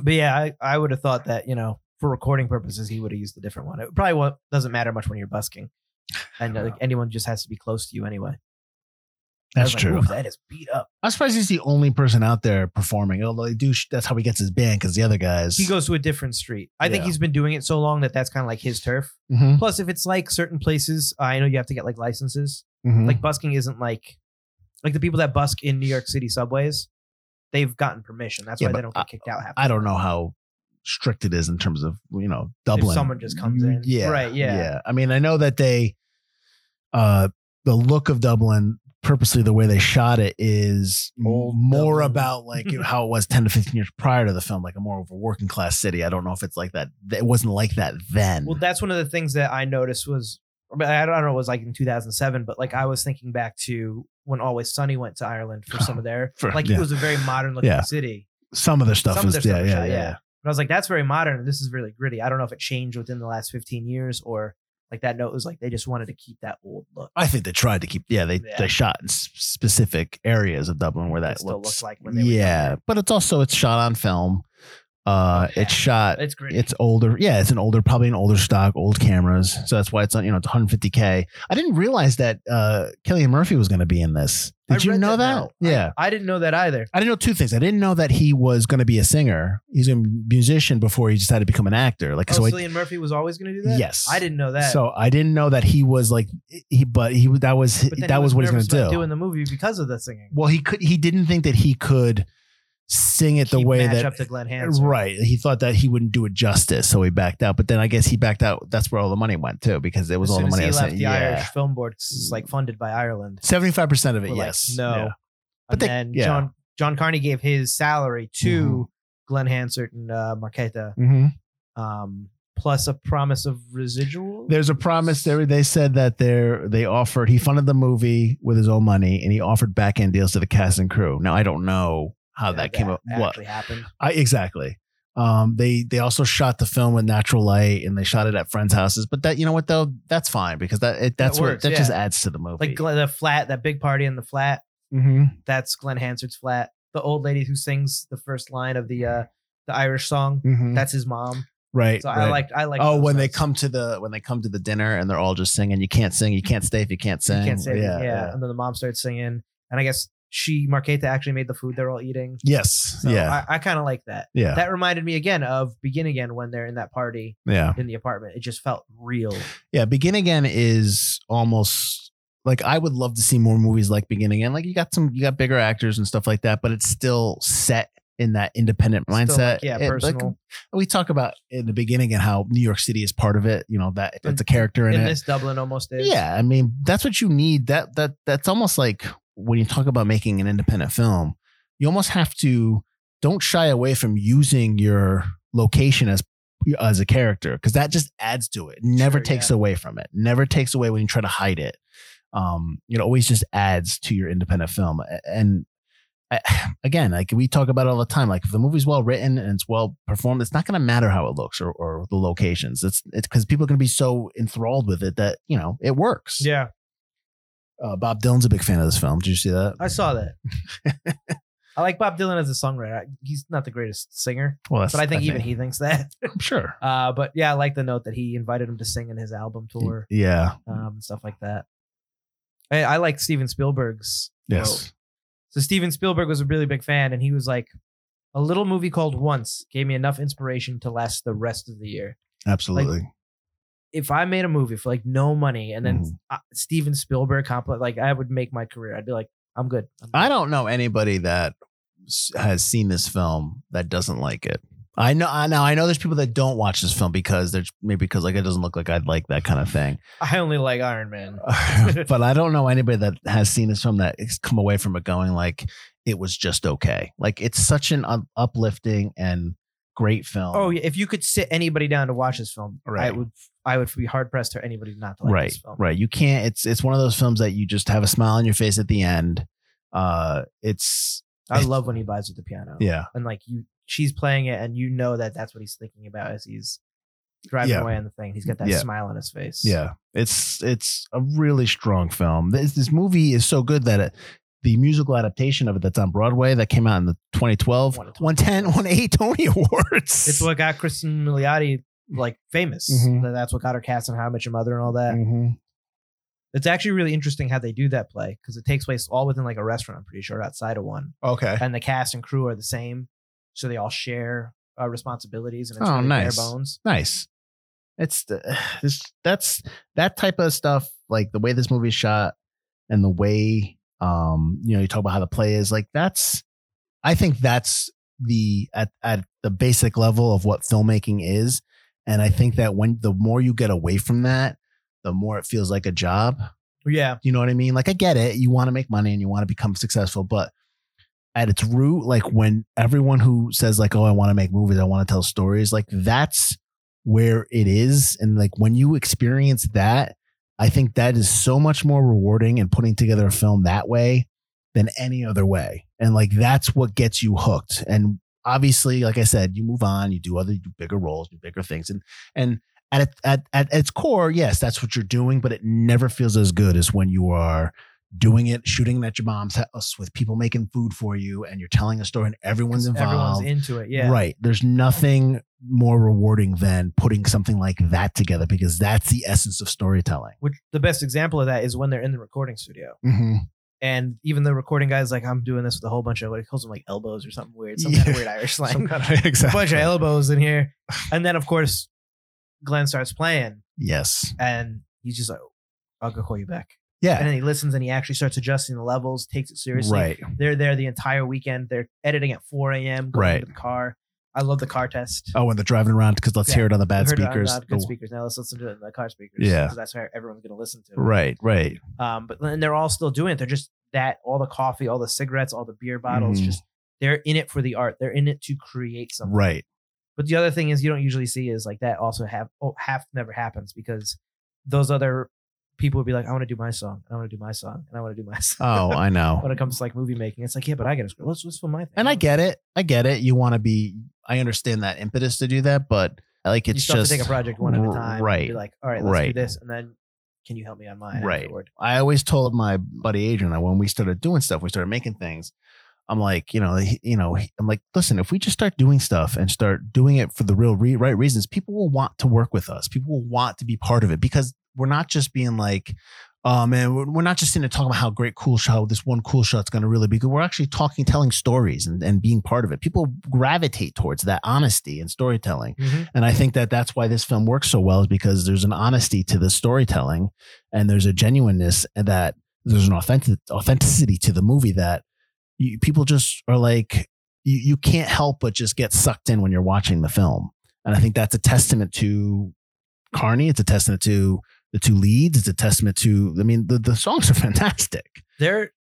[SPEAKER 3] but yeah, I, I would have thought that you know for recording purposes he would have used the different one. It probably won't, doesn't matter much when you're busking, and uh, like anyone just has to be close to you anyway. I
[SPEAKER 2] That's
[SPEAKER 3] was like,
[SPEAKER 2] true.
[SPEAKER 3] "Ooh, that is beat up.
[SPEAKER 2] I'm surprised he's the only person out there performing. Although they do, that's how he gets his band because the other guys.
[SPEAKER 3] He goes to a different street. I think
[SPEAKER 2] Yeah.
[SPEAKER 3] he's been doing it so long that that's kind of like his turf.
[SPEAKER 2] Mhm,
[SPEAKER 3] Plus, if it's like certain places, I know you have to get like licenses.
[SPEAKER 2] Mhm.
[SPEAKER 3] Like busking isn't like like the people that busk in New York City subways. They've gotten permission. That's
[SPEAKER 2] Yeah,
[SPEAKER 3] why they don't get kicked out.
[SPEAKER 2] I don't know how strict it is in terms of you know
[SPEAKER 3] If
[SPEAKER 2] Dublin.
[SPEAKER 3] someone just comes in.
[SPEAKER 2] yeah,
[SPEAKER 3] Right, yeah.
[SPEAKER 2] I mean, I know that they, uh, the look of Dublin, purposely the way they shot it is
[SPEAKER 3] Old
[SPEAKER 2] more
[SPEAKER 3] Dublin.
[SPEAKER 2] about like how it was ten to fifteen years prior to the film, like a more of a working class city. I don't know if it's like that. It wasn't like that then.
[SPEAKER 3] Well, that's one of the things that I noticed was I I don't know, it was like in 2007, but like I was thinking back to when Always Sunny went to Ireland for some of their
[SPEAKER 2] For-
[SPEAKER 3] like
[SPEAKER 2] yeah.
[SPEAKER 3] it was a very modern looking
[SPEAKER 2] Yeah.
[SPEAKER 3] city.
[SPEAKER 2] Some of their stuff
[SPEAKER 3] Some
[SPEAKER 2] is yeah,
[SPEAKER 3] was
[SPEAKER 2] yeah,
[SPEAKER 3] shot,
[SPEAKER 2] yeah,
[SPEAKER 3] yeah. But I was like, that's very modern. This is really gritty. I don't know if it changed within the last 15 years or like that note was like they just wanted to keep that old look.
[SPEAKER 2] I think they tried to keep. Yeah, they
[SPEAKER 3] Yeah.
[SPEAKER 2] they shot in specific areas of Dublin where that
[SPEAKER 3] It still
[SPEAKER 2] looks
[SPEAKER 3] looked like when they
[SPEAKER 2] yeah, but it's also it's shot on film. Uh,
[SPEAKER 3] Oh,
[SPEAKER 2] it's shot.
[SPEAKER 3] It's gritty.
[SPEAKER 2] It's older. Yeah, it's an older, probably an older stock, old cameras. So that's why it's on. You know, it's 150k. I didn't realize that uh Cillian Murphy was going to be in this.
[SPEAKER 3] I
[SPEAKER 2] Did you know that?
[SPEAKER 3] I-
[SPEAKER 2] Yeah.
[SPEAKER 3] I, didn't know that either.
[SPEAKER 2] I didn't know two things. I didn't know that he was going to be a singer. He's a musician before he decided to become an actor. Like
[SPEAKER 3] Oh,
[SPEAKER 2] so, I-
[SPEAKER 3] Murphy was always going to do that.
[SPEAKER 2] Yes.
[SPEAKER 3] I didn't know that.
[SPEAKER 2] so I didn't know that he was like he, but he that was that
[SPEAKER 3] he
[SPEAKER 2] was what he's going to do.
[SPEAKER 3] doing the movie because of the singing.
[SPEAKER 2] Well, he could. He didn't think that he could sing it the way that
[SPEAKER 3] up to Glenn Hansard.
[SPEAKER 2] right. He thought that he wouldn't do it justice, so he backed out. But then I guess he backed out. That's where all the money went too, because it was
[SPEAKER 3] as
[SPEAKER 2] all the money.
[SPEAKER 3] as he
[SPEAKER 2] I
[SPEAKER 3] left the
[SPEAKER 2] saying.
[SPEAKER 3] Irish Film Board, it's like funded by Ireland.
[SPEAKER 2] seventy five percent of it.
[SPEAKER 3] We're like,
[SPEAKER 2] yes,
[SPEAKER 3] no.
[SPEAKER 2] Yeah.
[SPEAKER 3] and
[SPEAKER 2] But they-
[SPEAKER 3] then
[SPEAKER 2] yeah.
[SPEAKER 3] John John Carney gave his salary to
[SPEAKER 2] Mhm.
[SPEAKER 3] Glenn Hansard and uh, Marketa,
[SPEAKER 2] Mhm.
[SPEAKER 3] um, plus a promise of residual.
[SPEAKER 2] There's a promise there. They said that they're they offered. He funded the movie with his own money, and he offered back end deals to the cast and crew. Now I don't know how that, came up. What
[SPEAKER 3] happened.
[SPEAKER 2] I exactly. Um, they they also shot the film with natural light, and they shot it at friends' houses. But that you know what though, that's fine because that it, that's
[SPEAKER 3] works,
[SPEAKER 2] that just adds to the movie.
[SPEAKER 3] Like the flat, that big party in the flat.
[SPEAKER 2] Mhm.
[SPEAKER 3] That's Glenn Hansard's flat. The old lady who sings the first line of the uh, the Irish song.
[SPEAKER 2] Mhm.
[SPEAKER 3] That's his mom.
[SPEAKER 2] right.
[SPEAKER 3] So I like I like.
[SPEAKER 2] Oh, when they come to the when they come to the dinner and they're all just singing, you can't sing, you can't stay if you can't sing.
[SPEAKER 3] You can't say
[SPEAKER 2] yeah,
[SPEAKER 3] yeah,
[SPEAKER 2] yeah.
[SPEAKER 3] And then the mom starts singing, and I guess she Marketa actually made the food they're all eating.
[SPEAKER 2] Yes.
[SPEAKER 3] So
[SPEAKER 2] yeah.
[SPEAKER 3] I, I kind of like that.
[SPEAKER 2] yeah.
[SPEAKER 3] That reminded me again of Begin Again when they're in that party
[SPEAKER 2] yeah.
[SPEAKER 3] in the apartment. It just felt real.
[SPEAKER 2] Yeah. Begin again is almost like I would love to see more movies like Begin Again. Like you got some, you got bigger actors and stuff like that, but it's still set in that independent mindset.
[SPEAKER 3] like, yeah,
[SPEAKER 2] It- like,
[SPEAKER 3] personal.
[SPEAKER 2] we talk about in the beginning and how New York City is part of it. You know that it's a character in,
[SPEAKER 3] in
[SPEAKER 2] it.
[SPEAKER 3] this Dublin almost is.
[SPEAKER 2] Yeah, I mean that's what you need. That that that's almost like when you talk about making an independent film, you almost have to don't shy away from using your location as as a character because that just adds to it. Never
[SPEAKER 3] Sure,
[SPEAKER 2] takes
[SPEAKER 3] yeah.
[SPEAKER 2] away from it. Never takes away when you try to hide it. Um, it always just adds to your independent film. And I, again, like we talk about it all the time, like if the movie's well written and it's well performed, it's not going to matter how it looks or, or the locations. It's it's because people are going to be so enthralled with it that you know it works.
[SPEAKER 3] Yeah.
[SPEAKER 2] Uh, Bob Dylan's a big fan of this film. Did you see that?
[SPEAKER 3] I saw that. I like Bob Dylan as a songwriter. He's not the greatest singer,
[SPEAKER 2] Well,
[SPEAKER 3] but I think even he thinks that.
[SPEAKER 2] I'm sure.
[SPEAKER 3] Uh, but yeah, I like the note that he invited him to sing in his album tour
[SPEAKER 2] Yeah.
[SPEAKER 3] um, and stuff like that. I, I like Steven Spielberg's.
[SPEAKER 2] Yes.
[SPEAKER 3] quote. So Steven Spielberg was a really big fan, and he was like, "A little movie called Once gave me enough inspiration to last the rest of the year.
[SPEAKER 2] Absolutely.
[SPEAKER 3] If I made a movie for like no money, and then
[SPEAKER 2] Mhm.
[SPEAKER 3] uh, Steven Spielberg compl- like I would make my career. I'd be like, I'm good. I'm good.
[SPEAKER 2] I don't know anybody that has seen this film that doesn't like it. I know. I know. I know. There's people that don't watch this film because there's maybe because like it doesn't look like I'd like that kind of thing.
[SPEAKER 3] I only like Iron Man.
[SPEAKER 2] but I don't know anybody that has seen this film that has come away from it going like it was just okay. Like it's such an uplifting and great film.
[SPEAKER 3] Oh, yeah. If you could sit anybody down to watch this film,
[SPEAKER 2] right.
[SPEAKER 3] I would. I would be hard pressed for anybody not to like
[SPEAKER 2] right,
[SPEAKER 3] this film.
[SPEAKER 2] right. You can't. It's it's one of those films that you just have a smile on your face at the end. Uh, it's
[SPEAKER 3] I love when he buys with the piano.
[SPEAKER 2] yeah,
[SPEAKER 3] and like you, she's playing it, and you know that that's what he's thinking about as he's driving
[SPEAKER 2] Yeah.
[SPEAKER 3] away on the thing. He's got that
[SPEAKER 2] Yeah.
[SPEAKER 3] smile on his face.
[SPEAKER 2] yeah. It's it's a really strong film. This this movie is so good that it. The musical adaptation of it that's on Broadway that came out in the 2012,
[SPEAKER 3] 110,
[SPEAKER 2] won eight Tony Awards.
[SPEAKER 3] it's what got Kristen Milioti like famous.
[SPEAKER 2] Mhm.
[SPEAKER 3] That's what got her cast on How I Met Your Mother and all that.
[SPEAKER 2] Mhm.
[SPEAKER 3] It's actually really interesting how they do that play because it takes place all within like a restaurant. I'm pretty sure outside of one,
[SPEAKER 2] Okay.
[SPEAKER 3] and the cast and crew are the same, so they all share uh, responsibilities and it's
[SPEAKER 2] Oh,
[SPEAKER 3] really
[SPEAKER 2] nice.
[SPEAKER 3] bare bones.
[SPEAKER 2] Nice. It's the this that's that type of stuff, like the way this movie is shot and the way um, you know, you talk about how the play is, like that's I think that's the at at the basic level of what filmmaking is. And I think that when the more you get away from that, the more it feels like a job.
[SPEAKER 3] Yeah,
[SPEAKER 2] You know what I mean? Like I get it. You want to make money and you want to become successful, but at its root, like when everyone who says like, "Oh, I want to make movies, I want to tell stories," like that's where it is. And like when you experience that, I think that is so much more rewarding and putting together a film that way than any other way. And like that's what gets you hooked. And obviously, like I said, you move on, you do other, you do bigger roles, do bigger things, and and at, at at its core, yes, that's what you're doing, but it never feels as good as when you are doing it, shooting at your mom's house with people making food for you, and you're telling a story, and everyone's involved.
[SPEAKER 3] everyone's into it. Yeah,
[SPEAKER 2] Right. There's nothing more rewarding than putting something like that together because that's the essence of storytelling.
[SPEAKER 3] Which the best example of that is when they're in the recording studio,
[SPEAKER 2] Mm-hmm.
[SPEAKER 3] and even the recording guy's like, "I'm doing this with a whole bunch of what he calls them like elbows or something weird, some kind of weird Irish slang."
[SPEAKER 2] Some kind of,
[SPEAKER 3] a bunch of elbows in here. And then, of course, Glenn starts playing
[SPEAKER 2] Yes.
[SPEAKER 3] and he's just like, I'll go call you back.
[SPEAKER 2] Yeah.
[SPEAKER 3] And then he listens and he actually starts adjusting the levels, takes it seriously.
[SPEAKER 2] Right.
[SPEAKER 3] They're there the entire weekend. They're editing at 4 a.m., going
[SPEAKER 2] Right.
[SPEAKER 3] into the car. I love the car test.
[SPEAKER 2] Oh, and they're driving around because let's
[SPEAKER 3] Yeah.
[SPEAKER 2] hear it on the bad
[SPEAKER 3] it on
[SPEAKER 2] speakers.
[SPEAKER 3] good
[SPEAKER 2] The-
[SPEAKER 3] speakers. Now let's listen to it in the car speakers.
[SPEAKER 2] Yeah.
[SPEAKER 3] That's where everyone's going to listen to it.
[SPEAKER 2] Right. Right.
[SPEAKER 3] Um, but then they're all still doing it. They're just that, all the coffee, all the cigarettes, all the beer bottles,
[SPEAKER 2] Mhm.
[SPEAKER 3] just they're in it for the art. They're in it to create something.
[SPEAKER 2] Right.
[SPEAKER 3] But the other thing is you don't usually see is like that also have oh, half never happens because those other people would be like, I want to do my song, and I want to do my song, and I want to do my song.
[SPEAKER 2] Oh, I know.
[SPEAKER 3] when it comes to like movie making, it's like, yeah, but I get script. Let's let's film my thing.
[SPEAKER 2] and I get it. I get it. You want to be. I understand that impetus to do that, but like it's
[SPEAKER 3] have
[SPEAKER 2] just
[SPEAKER 3] to take a project one at a time.
[SPEAKER 2] Right.
[SPEAKER 3] Like, all right, let's
[SPEAKER 2] Right.
[SPEAKER 3] do this, and then can you help me on mine?
[SPEAKER 2] Right.
[SPEAKER 3] afterward?
[SPEAKER 2] I always told my buddy Adrian that when we started doing stuff, we started making things. I'm like, you know, he- you know, he- I'm like, listen, if we just start doing stuff and start doing it for the real re- right reasons, people will want to work with us. People will want to be part of it because we're not just being like, oh man, we're we're not just sitting there talking about how great cool shot, this one cool shot's going to really be good. We're actually talking, telling stories and, and being part of it. People gravitate towards that honesty and storytelling.
[SPEAKER 3] Mhm.
[SPEAKER 2] And I think that that's why this film works so well is because there's an honesty to the storytelling and there's a genuineness and that there's an authentic authenticity to the movie that you, people just are like, you, you can't help but just get sucked in when you're watching the film. And I think that's a testament to Carney. It's a testament to the two leads. It's a testament to, I mean, the, the songs are fantastic.
[SPEAKER 3] They're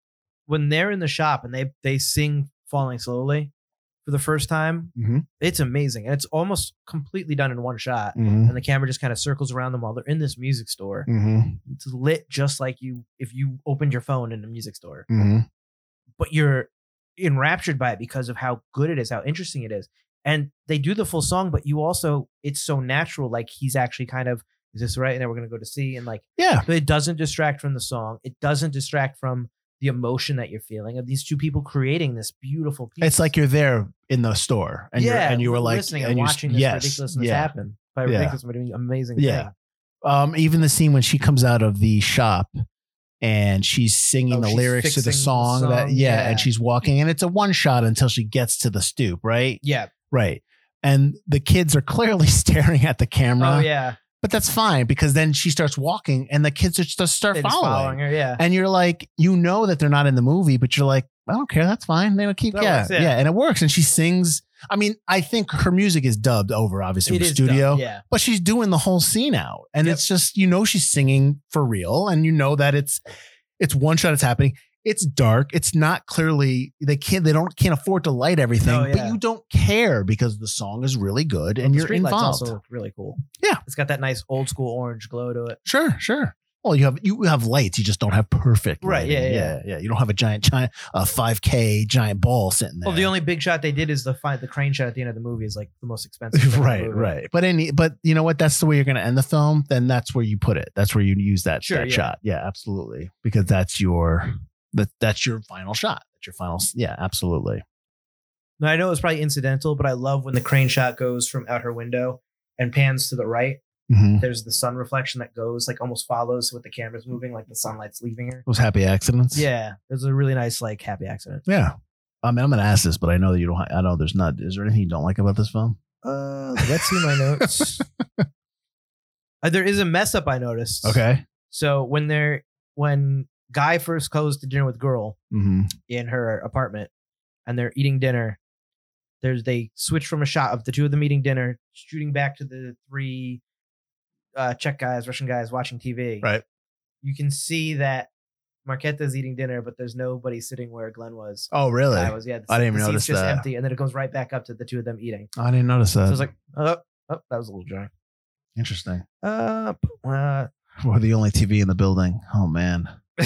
[SPEAKER 3] when they're in the shop and they they sing "Falling Slowly" for the first time.
[SPEAKER 2] Mm-hmm.
[SPEAKER 3] It's amazing, and it's almost completely done in one shot.
[SPEAKER 2] Mm-hmm.
[SPEAKER 3] And the camera just kind of circles around them while they're in this music store.
[SPEAKER 2] Mm-hmm.
[SPEAKER 3] It's lit just like you if you opened your phone in a music store. But you're enraptured by it because of how good it is, how interesting it is. And they do the full song, but you also, it's so natural. Like he's actually kind of, is this right? And then we're going to go to C. And like,
[SPEAKER 2] Yeah.
[SPEAKER 3] but it doesn't distract from the song. It doesn't distract from the emotion that you're feeling of these two people creating this beautiful piece.
[SPEAKER 2] It's like you're there in the store and you're, and you were like,
[SPEAKER 3] listening
[SPEAKER 2] and
[SPEAKER 3] and, watching this
[SPEAKER 2] yes,
[SPEAKER 3] ridiculousness
[SPEAKER 2] yeah.
[SPEAKER 3] happen by
[SPEAKER 2] Yeah.
[SPEAKER 3] ridiculous, but amazing
[SPEAKER 2] Yeah.
[SPEAKER 3] thing.
[SPEAKER 2] um, even the scene when she comes out of the shop and she's singing
[SPEAKER 3] Oh,
[SPEAKER 2] the
[SPEAKER 3] she's
[SPEAKER 2] lyrics to the
[SPEAKER 3] fixing the
[SPEAKER 2] song, that yeah,
[SPEAKER 3] yeah.
[SPEAKER 2] and she's walking and it's a one shot until she gets to the stoop, right?
[SPEAKER 3] Yeah.
[SPEAKER 2] Right. And the kids are clearly staring at the camera,
[SPEAKER 3] Oh, yeah.
[SPEAKER 2] but that's fine because then she starts walking and the kids just start
[SPEAKER 3] They just
[SPEAKER 2] following.
[SPEAKER 3] following her. Yeah.
[SPEAKER 2] And you're like, you know that they're not in the movie, but you're like, I don't care. That's fine. They'll keep,
[SPEAKER 3] That
[SPEAKER 2] yeah,
[SPEAKER 3] works,
[SPEAKER 2] yeah,
[SPEAKER 3] yeah.
[SPEAKER 2] and it works. And she sings. I mean, I think her music is dubbed over, obviously, in the studio
[SPEAKER 3] done, Yeah.
[SPEAKER 2] but she's doing the whole scene out and
[SPEAKER 3] Yep.
[SPEAKER 2] it's just you know she's singing for real and you know that it's it's one shot it's happening it's dark it's not clearly they can't they don't can't afford to light everything
[SPEAKER 3] No,
[SPEAKER 2] but you don't care because the song is really good and
[SPEAKER 3] the
[SPEAKER 2] you're involved
[SPEAKER 3] also really cool.
[SPEAKER 2] Yeah.
[SPEAKER 3] It's got that nice old school orange glow to it.
[SPEAKER 2] sure sure well you have you have lights you just don't have perfect
[SPEAKER 3] Right, yeah,
[SPEAKER 2] lighting.
[SPEAKER 3] yeah.
[SPEAKER 2] yeah you don't have a giant giant a 5k giant ball sitting there
[SPEAKER 3] Well, the only big shot they did is the find the crane shot at the end of the movie is like the most expensive. thing in the
[SPEAKER 2] right right. But any but you know what? That's the way you're going to end the film? Then that's where you put it. That's where you use that,
[SPEAKER 3] Sure,
[SPEAKER 2] that
[SPEAKER 3] yeah.
[SPEAKER 2] shot. Yeah absolutely. Because that's your that that's your final shot. That's your final yeah absolutely.
[SPEAKER 3] Now, I know it's probably incidental, but I love when the crane shot goes from out her window and pans to the right,
[SPEAKER 2] Mhm.
[SPEAKER 3] There's the sun reflection that goes like almost follows with the camera's moving, like the sunlight's leaving her.
[SPEAKER 2] Those happy accidents.
[SPEAKER 3] Yeah, it was a really nice like happy accident.
[SPEAKER 2] Yeah. I mean, I'm going to ask this, but I know that you don't. I know there's not. Is there anything you don't like about this film?
[SPEAKER 3] Uh, let's see my notes. uh, there is a mess up I noticed.
[SPEAKER 2] Okay.
[SPEAKER 3] So when they're when guy first goes to dinner with girl
[SPEAKER 2] hmm
[SPEAKER 3] in her apartment and they're eating dinner, there's they switch from a shot of the two of them eating dinner, shooting back to the three uh Czech guys, Russian guys watching TV.
[SPEAKER 2] Right.
[SPEAKER 3] You can see that Marketa's eating dinner, but there's nobody sitting where Glenn was.
[SPEAKER 2] Oh, really?
[SPEAKER 3] I was yeah. The,
[SPEAKER 2] I didn't
[SPEAKER 3] the
[SPEAKER 2] even
[SPEAKER 3] seat's
[SPEAKER 2] notice
[SPEAKER 3] just
[SPEAKER 2] that.
[SPEAKER 3] empty, and then it goes right back up to the two of them eating.
[SPEAKER 2] I didn't notice that.
[SPEAKER 3] So I was like, oh, oh, that was a little dry.
[SPEAKER 2] Interesting.
[SPEAKER 3] Uh, uh
[SPEAKER 2] We're the only TV in the building. Oh man,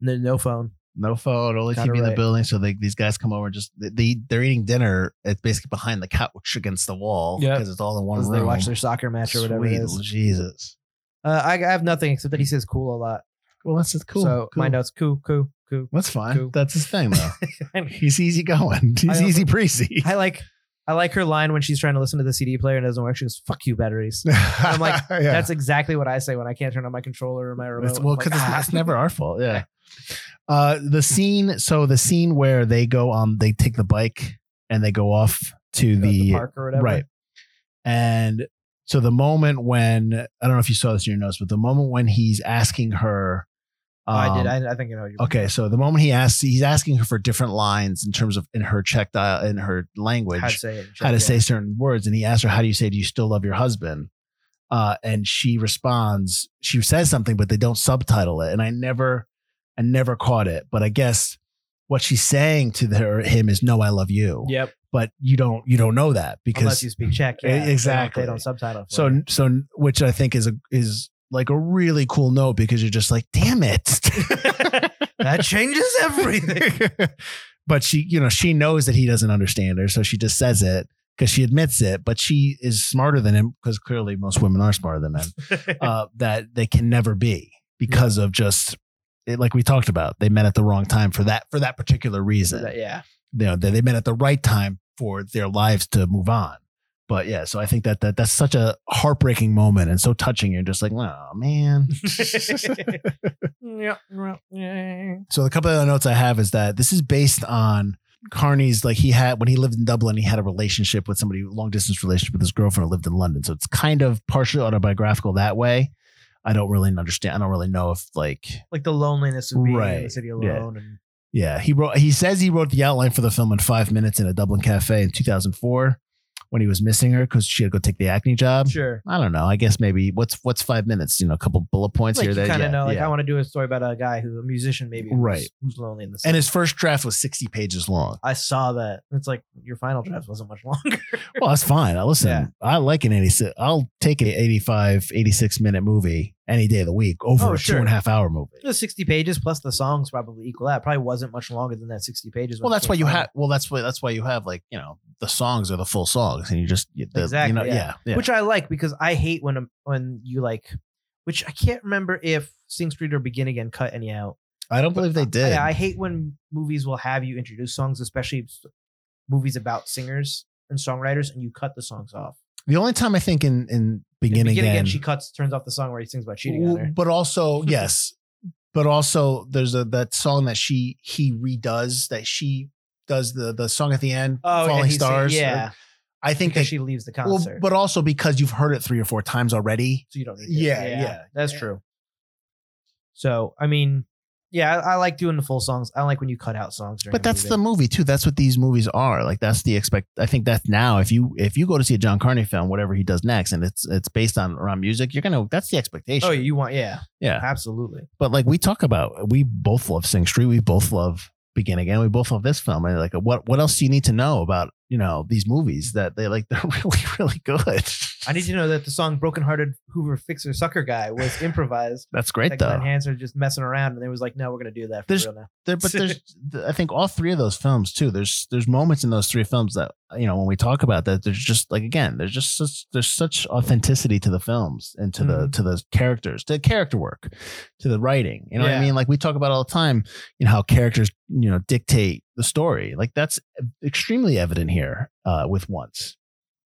[SPEAKER 3] no, no phone.
[SPEAKER 2] No phone, only
[SPEAKER 3] Got it
[SPEAKER 2] TV in the
[SPEAKER 3] right.
[SPEAKER 2] building. So they, these guys come over, and just they they're eating dinner. It's basically behind the couch against the wall
[SPEAKER 3] Yep.
[SPEAKER 2] because it's all in one
[SPEAKER 3] As
[SPEAKER 2] room.
[SPEAKER 3] they watch their soccer match or whatever it
[SPEAKER 2] Sweet
[SPEAKER 3] is.
[SPEAKER 2] Jesus.
[SPEAKER 3] Uh, I, I have nothing except that he says cool a lot.
[SPEAKER 2] Well, that's just cool.
[SPEAKER 3] So
[SPEAKER 2] cool.
[SPEAKER 3] my notes, cool, cool, cool.
[SPEAKER 2] That's fine.
[SPEAKER 3] Cool.
[SPEAKER 2] That's his thing, though. He's easy going. He's
[SPEAKER 3] also-
[SPEAKER 2] easy breezy.
[SPEAKER 3] I like, I like her line when she's trying to listen to the CD player and it doesn't work. She goes, "Fuck you, batteries." I'm like,
[SPEAKER 2] yeah.
[SPEAKER 3] That's exactly what I say when I can't turn on my controller or my remote.
[SPEAKER 2] It's, well,
[SPEAKER 3] I'm like,
[SPEAKER 2] because
[SPEAKER 3] "Ah."
[SPEAKER 2] it's, it's never our fault. Yeah. Uh, the scene. So the scene where they go, um, they take the bike and they go off to
[SPEAKER 3] to
[SPEAKER 2] the,
[SPEAKER 3] park or whatever.
[SPEAKER 2] right, and so the moment when I don't know if you saw this in your notes, but the moment when he's asking her,
[SPEAKER 3] Oh, I did.
[SPEAKER 2] um,
[SPEAKER 3] I, I think I know. You
[SPEAKER 2] Okay, so the moment he asks, he's asking her for different lines in terms of in her Czech dial in her language,
[SPEAKER 3] how to say it.
[SPEAKER 2] how to
[SPEAKER 3] Yeah.
[SPEAKER 2] say certain words, and he asks her, "How do you say? Do you still love your husband?" Uh, and she responds, she says something, but they don't subtitle it, and I never, I never caught it. But I guess what she's saying to her him is, "No, I love you,"
[SPEAKER 3] Yep.
[SPEAKER 2] but you don't, you don't know that
[SPEAKER 3] Unless
[SPEAKER 2] because
[SPEAKER 3] you speak Czech. Yeah, they don't-
[SPEAKER 2] exactly.
[SPEAKER 3] They don't, subtitle.
[SPEAKER 2] so so which I think is a is like a really cool note because you're just like, damn it.
[SPEAKER 3] that changes everything.
[SPEAKER 2] but she, you know, she knows that he doesn't understand her, so she just says it because she admits it. But she is smarter than him because clearly most women are smarter than men. Uh, that they can never be because of just it, like we talked about. They met at the wrong time for that for that particular reason.
[SPEAKER 3] That- yeah.
[SPEAKER 2] You know, they, they met at the right time for their lives to move on. But yeah, so I think that, that that's such a heartbreaking moment and so touching. You're just like, oh man.
[SPEAKER 3] yeah. yeah.
[SPEAKER 2] So the couple of other notes I have is that this is based on Carney's like he had when he lived in Dublin, he had a relationship with somebody, long distance relationship with his girlfriend who lived in London. So it's kind of partially autobiographical that way. I don't really understand. I don't really know if like
[SPEAKER 3] Like the loneliness of being in the
[SPEAKER 2] Right.
[SPEAKER 3] city
[SPEAKER 2] Yeah.
[SPEAKER 3] alone. And
[SPEAKER 2] yeah, he wrote he says he wrote the outline for the film in five minutes in a Dublin cafe in 2004 when he was missing her because she had to go take the acne job.
[SPEAKER 3] sure.
[SPEAKER 2] I don't know. I guess maybe what's what's five minutes? You know, a couple bullet points
[SPEAKER 3] Like
[SPEAKER 2] here.
[SPEAKER 3] you
[SPEAKER 2] That
[SPEAKER 3] kind of
[SPEAKER 2] yeah,
[SPEAKER 3] know, like
[SPEAKER 2] yeah.
[SPEAKER 3] I want to do a story about a guy who's a musician, maybe
[SPEAKER 2] Right.
[SPEAKER 3] who's lonely in the city.
[SPEAKER 2] and his first draft was 60 pages long.
[SPEAKER 3] I saw that. It's like your final draft wasn't much longer.
[SPEAKER 2] Well, that's fine. I listen.
[SPEAKER 3] Yeah.
[SPEAKER 2] I like an 86. I'll take an 85, 86 minute movie any day of the week over
[SPEAKER 3] Oh,
[SPEAKER 2] a
[SPEAKER 3] sure.
[SPEAKER 2] two and a half hour movie.
[SPEAKER 3] It was 60 pages plus the songs probably equal that. Probably wasn't much longer than that 60 pages. when
[SPEAKER 2] Well,
[SPEAKER 3] it
[SPEAKER 2] that's
[SPEAKER 3] came
[SPEAKER 2] why you
[SPEAKER 3] out.
[SPEAKER 2] have. Well, that's why. That's why you have like you know the songs are the full songs, and you just you, the,
[SPEAKER 3] Exactly,
[SPEAKER 2] You know,
[SPEAKER 3] yeah.
[SPEAKER 2] yeah. yeah.
[SPEAKER 3] which I like because I hate when um, when you like, which I can't remember if Sing Street or Begin Again cut any out.
[SPEAKER 2] I don't believe they did.
[SPEAKER 3] I, I hate when movies will have you introduce songs, especially s- movies about singers and songwriters, and you cut the songs off.
[SPEAKER 2] the only time I think in in
[SPEAKER 3] In
[SPEAKER 2] beginning
[SPEAKER 3] Begin
[SPEAKER 2] again,
[SPEAKER 3] Again, she cuts, turns off the song where he sings about cheating on her.
[SPEAKER 2] but also yes, but also there's a that song that she he redoes that she does the the song at the end,
[SPEAKER 3] Oh,
[SPEAKER 2] Falling
[SPEAKER 3] and he sing-
[SPEAKER 2] Stars.
[SPEAKER 3] yeah,
[SPEAKER 2] I think
[SPEAKER 3] because
[SPEAKER 2] that
[SPEAKER 3] she leaves the
[SPEAKER 2] well,
[SPEAKER 3] concert,
[SPEAKER 2] but also because you've heard it three or four times already.
[SPEAKER 3] so you don't need.
[SPEAKER 2] Yeah,
[SPEAKER 3] it.
[SPEAKER 2] yeah.
[SPEAKER 3] that's
[SPEAKER 2] Yeah.
[SPEAKER 3] true. So I mean, yeah, I, I like doing the full songs. I don't like when you cut out songs. During
[SPEAKER 2] But that's the movie too. That's what these movies are. Like that's the expect. I think that's now. If you if you go to see a John Carney film, whatever he does next, and it's it's based on around music, you're gonna. That's the expectation.
[SPEAKER 3] Oh, you want yeah,
[SPEAKER 2] yeah.
[SPEAKER 3] absolutely.
[SPEAKER 2] But like we talk about, we both love Sing Street. We both love Begin Again. We both love this film. And like, what what else do you need to know about you know these movies that they like? They're really really good.
[SPEAKER 3] I need to know that the song "Broken Hearted Hoover Fixer Sucker Guy" was improvised.
[SPEAKER 2] That's great
[SPEAKER 3] Like
[SPEAKER 2] though.
[SPEAKER 3] Glenn Hansard just messing around, and they was like, "No, we're gonna do that for
[SPEAKER 2] There's-
[SPEAKER 3] real now."
[SPEAKER 2] there, but there's I think all three of those films too. There's there's moments in those three films that you know when we talk about that. There's just like again, there's just such there's such authenticity to the films and to the
[SPEAKER 3] Mhm.
[SPEAKER 2] to the characters, to the character work, to the writing. You know what I mean? Like we talk about all the time. You know how characters you know dictate the story. Like that's extremely evident here uh, with once.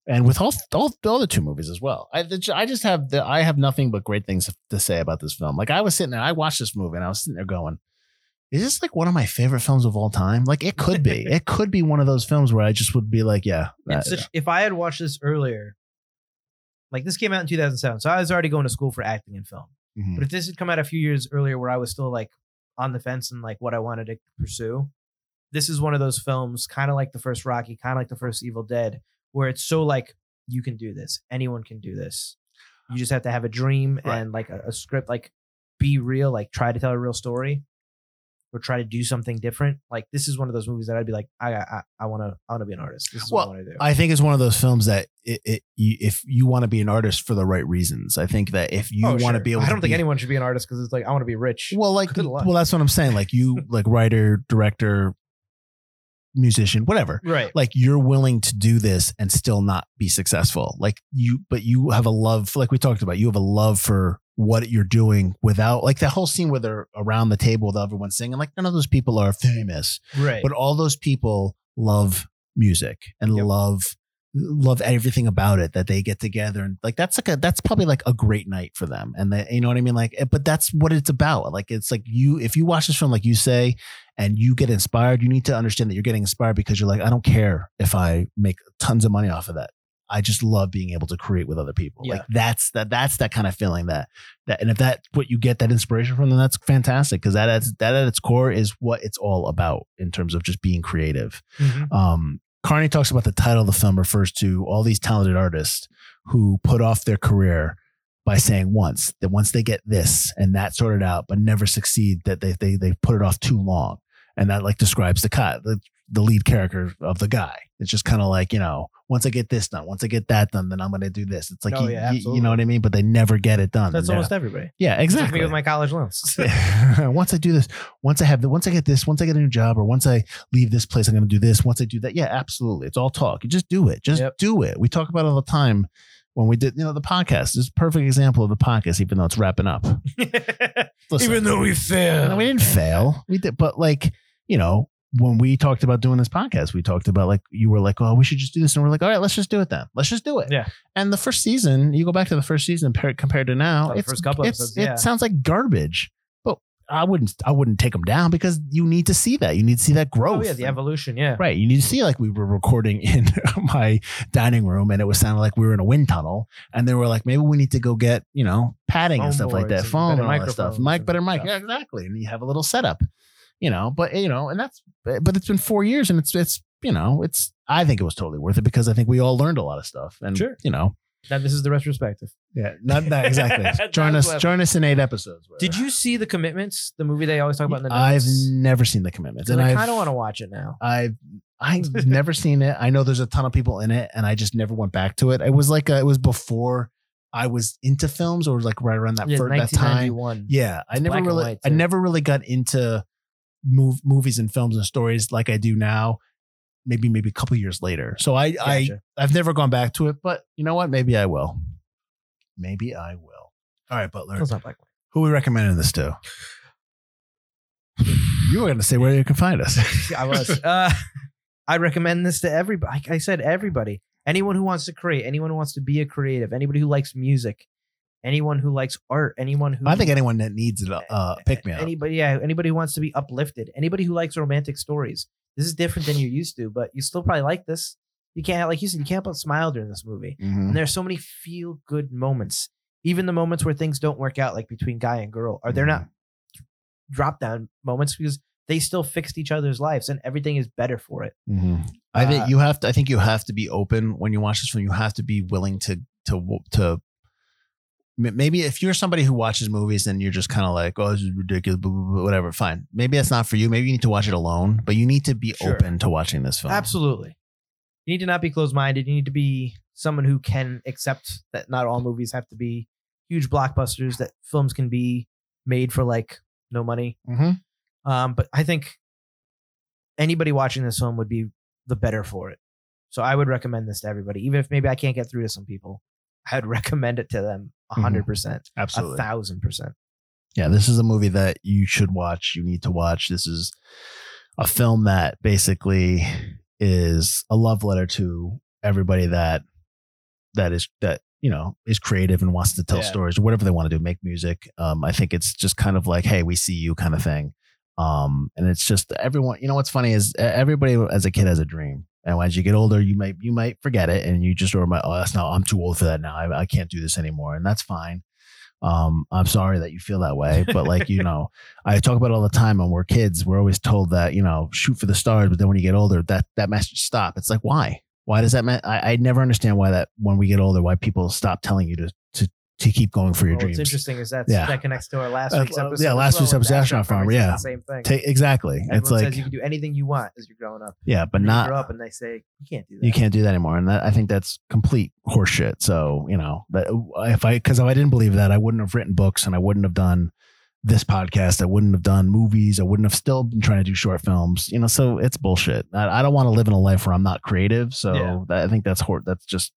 [SPEAKER 2] and with all all the other two movies as well. I I just have the I have nothing but great things to say about this film. Like I was sitting there, I watched this movie, and I was sitting there going, "Is this like one of my favorite films of all time?" Like it could be. it could be one of those films where I just would be like, "Yeah." that-
[SPEAKER 3] such, if I had watched this earlier, like this came out in 2007, so I was already going to school for acting and film.
[SPEAKER 2] Mhm.
[SPEAKER 3] But if this had come out a few years earlier, where I was still like on the fence and like what I wanted to pursue, this is one of those films, kind of like the first Rocky, kind of like the first Evil Dead, where it's so like you can do this, anyone can do this. You just have to have a dream
[SPEAKER 2] Right.
[SPEAKER 3] and like a, a script, like be real, like try to tell a real story, or try to do something different. Like this is one of those movies that I'd be like, I I, I want to I want to be an artist. This is
[SPEAKER 2] Well,
[SPEAKER 3] what I want to do.
[SPEAKER 2] I think it's one of those films that it, it you, if you want to be an artist for the right reasons, I think that if you
[SPEAKER 3] Oh,
[SPEAKER 2] want to
[SPEAKER 3] sure.
[SPEAKER 2] be able,
[SPEAKER 3] I don't
[SPEAKER 2] to
[SPEAKER 3] think
[SPEAKER 2] be,
[SPEAKER 3] anyone should be an artist because it's like I want to be rich.
[SPEAKER 2] Well, like, well, that's what I'm saying. Like you, like writer, director, musician, whatever.
[SPEAKER 3] right.
[SPEAKER 2] Like you're willing to do this and still not be successful. Like you, but you have a love, like we talked about. You have a love for what you're doing without, like that whole scene where they're around the table with everyone singing. Like none of those people are famous,
[SPEAKER 3] Right.
[SPEAKER 2] but all those people love music and
[SPEAKER 3] Yep.
[SPEAKER 2] love love everything about it that they get together and like that's like a that's probably like a great night for them. And they you know what i mean? Like eh, but that's what it's about. Like it's like you if you watch this film like you say and you get inspired you need to understand that you're getting inspired because you're like i don't care if i make tons of money off of that. I just love being able to create with other people.
[SPEAKER 3] Yeah.
[SPEAKER 2] like that's that that's that kind of feeling that that and if that what you get that inspiration from then that's fantastic because that at, that at its core is what it's all about in terms of just being creative.
[SPEAKER 3] Mhm.
[SPEAKER 2] um, Carney talks about the title of the film refers to all these talented artists who put off their career by saying once that once they get this and that sorted out, but never succeed, that they they they put it off too long, and that like describes the cut the, lead character of the guy. It's just kind of like you know, once I get this done, once I get that done, then I'm going to do this. It's like
[SPEAKER 3] Oh,
[SPEAKER 2] you,
[SPEAKER 3] yeah,
[SPEAKER 2] you- you know what I mean, but they never get it done.
[SPEAKER 3] That's almost everybody.
[SPEAKER 2] yeah, exactly
[SPEAKER 3] me with my college loans.
[SPEAKER 2] once I do this, once I have the, once I get this, once I get a new job, or once I leave this place, I'm going to do this. Once I do that, yeah, absolutely. It's all talk. You just do it. Just
[SPEAKER 3] Yep.
[SPEAKER 2] do it. We talk about it all the time when we did, you know, the podcast. This is a perfect example of the podcast, even though it's wrapping up. Listen,
[SPEAKER 3] though we failed.
[SPEAKER 2] no, we didn't fail. We did, but like, you know, when we talked about doing this podcast, we talked about like you were like, oh, we should just do this, and we're like, all right, let's just do it then. Let's just do it.
[SPEAKER 3] Yeah.
[SPEAKER 2] And the first season, you go back to the first season par- compared to now,
[SPEAKER 3] Oh, first couple episodes,
[SPEAKER 2] it sounds like garbage. But I wouldn't, I wouldn't take them down because you need to see that. You need to see that growth.
[SPEAKER 3] Oh yeah, the evolution. Yeah.
[SPEAKER 2] Right. You need to see like we were recording in my dining room and it was sounding like we were in a wind tunnel. And they were like, maybe we need to go get, you know, padding and stuff like that, foam and all that stuff. Mic, better mic. Yeah, exactly. And you have a little setup, you know, but you know, and that's, but it's been four years and it's, it's, you know, it's, I think it was totally worth it because I think we all learned a lot of stuff. And,
[SPEAKER 3] Sure.
[SPEAKER 2] you know,
[SPEAKER 3] Now this is the retrospective.
[SPEAKER 2] yeah, not that exactly. join us, join us in eight episodes.
[SPEAKER 3] Did you see the commitments? The movie they always talk about in the
[SPEAKER 2] I've
[SPEAKER 3] notes.
[SPEAKER 2] never seen the commitments.
[SPEAKER 3] and I kind of want to watch it now.
[SPEAKER 2] I've I've never seen it. I know there's a ton of people in it, and I just never went back to it. It was like a, it was before I was into films, or like right around that
[SPEAKER 3] Yeah,
[SPEAKER 2] fir- that time. Yeah, I never really, I never really got into move, movies and films and stories like I do now. Maybe maybe a couple years later. So I I
[SPEAKER 3] Gotcha.
[SPEAKER 2] I've never gone back to it, but you know what? Maybe I will. Maybe I will. All right, Butler.
[SPEAKER 3] Not black.
[SPEAKER 2] Who are we recommending this to? You were going to say where you can find us.
[SPEAKER 3] I was. Uh, I recommend this to everybody. Like I said, everybody, anyone who wants to create, anyone who wants to be a creative, anybody who likes music, anyone who likes art, anyone who
[SPEAKER 2] I think anyone that needs it, uh, pick me up.
[SPEAKER 3] Anybody, yeah, anybody who wants to be uplifted, anybody who likes romantic stories. This is different than you're used to, but you still probably like this. You can't, like you said, you can't but smile during this movie.
[SPEAKER 2] Mhm.
[SPEAKER 3] And there's so many feel good moments, even the moments where things don't work out, like between guy and girl, or they're not drop down moments because they still fixed each other's lives and everything is better for it.
[SPEAKER 2] Mhm. I
[SPEAKER 3] Uh,
[SPEAKER 2] think you have to. I think you have to be open when you watch this film. You have to be willing to to to. Maybe if you're somebody who watches movies and you're just kind of like, oh, this is ridiculous, blah, blah, blah, whatever, fine. Maybe that's not for you. Maybe you need to watch it alone, but you need to be
[SPEAKER 3] Sure.
[SPEAKER 2] open to watching this film.
[SPEAKER 3] Absolutely. You need to not be closed minded. You need to be someone who can accept that not all movies have to be huge blockbusters, that films can be made for like no money.
[SPEAKER 2] Mhm.
[SPEAKER 3] Um, but I think anybody watching this film would be the better for it. So I would recommend this to everybody, even if maybe I can't get through to some people. I'd recommend it to them a
[SPEAKER 2] Mhm.
[SPEAKER 3] hundred percent, a
[SPEAKER 2] Absolutely.
[SPEAKER 3] thousand percent.
[SPEAKER 2] yeah, this is a movie that you should watch. You need to watch. This is a film that basically is a love letter to everybody that that is that you know is creative and wants to tell
[SPEAKER 3] Yeah.
[SPEAKER 2] stories or whatever they want to do, make music. Um, I think it's just kind of like, hey, we see you kind of thing. Um, and it's just everyone. You know what's funny is everybody as a kid has a dream, and as you get older, you might you might forget it, and you just remember, oh, that's not. I'm too old for that now. I, I can't do this anymore, and that's fine. Um, I'm sorry that you feel that way, but like you know, I talk about it all the time. When we're kids, we're always told that you know shoot for the stars, but then when you get older, that that message stop. It's like why? Why does that? Me- I I never understand why that when we get older, why people stop telling you to to keep going for your
[SPEAKER 3] Well,
[SPEAKER 2] dreams.
[SPEAKER 3] What's interesting is that
[SPEAKER 2] Yeah.
[SPEAKER 3] that connects to our last
[SPEAKER 2] Uh,
[SPEAKER 3] week's
[SPEAKER 2] uh,
[SPEAKER 3] episode.
[SPEAKER 2] yeah, last
[SPEAKER 3] well
[SPEAKER 2] week's episode,
[SPEAKER 3] Astronaut
[SPEAKER 2] Farmer. Yeah.
[SPEAKER 3] same thing.
[SPEAKER 2] Ta- exactly.
[SPEAKER 3] Everyone
[SPEAKER 2] it's like
[SPEAKER 3] you can do anything you want as you're growing up.
[SPEAKER 2] yeah, but not
[SPEAKER 3] grow up and they say you can't do that.
[SPEAKER 2] you can't do that anymore and that, i think that's complete horseshit so you know that if i because if i didn't believe that i wouldn't have written books and i wouldn't have done this podcast i wouldn't have done movies i wouldn't have still been trying to do short films you know so it's bullshit i, I don't want to live in a life where i'm not creative so
[SPEAKER 3] Yeah.
[SPEAKER 2] that, i think that's hor- that's just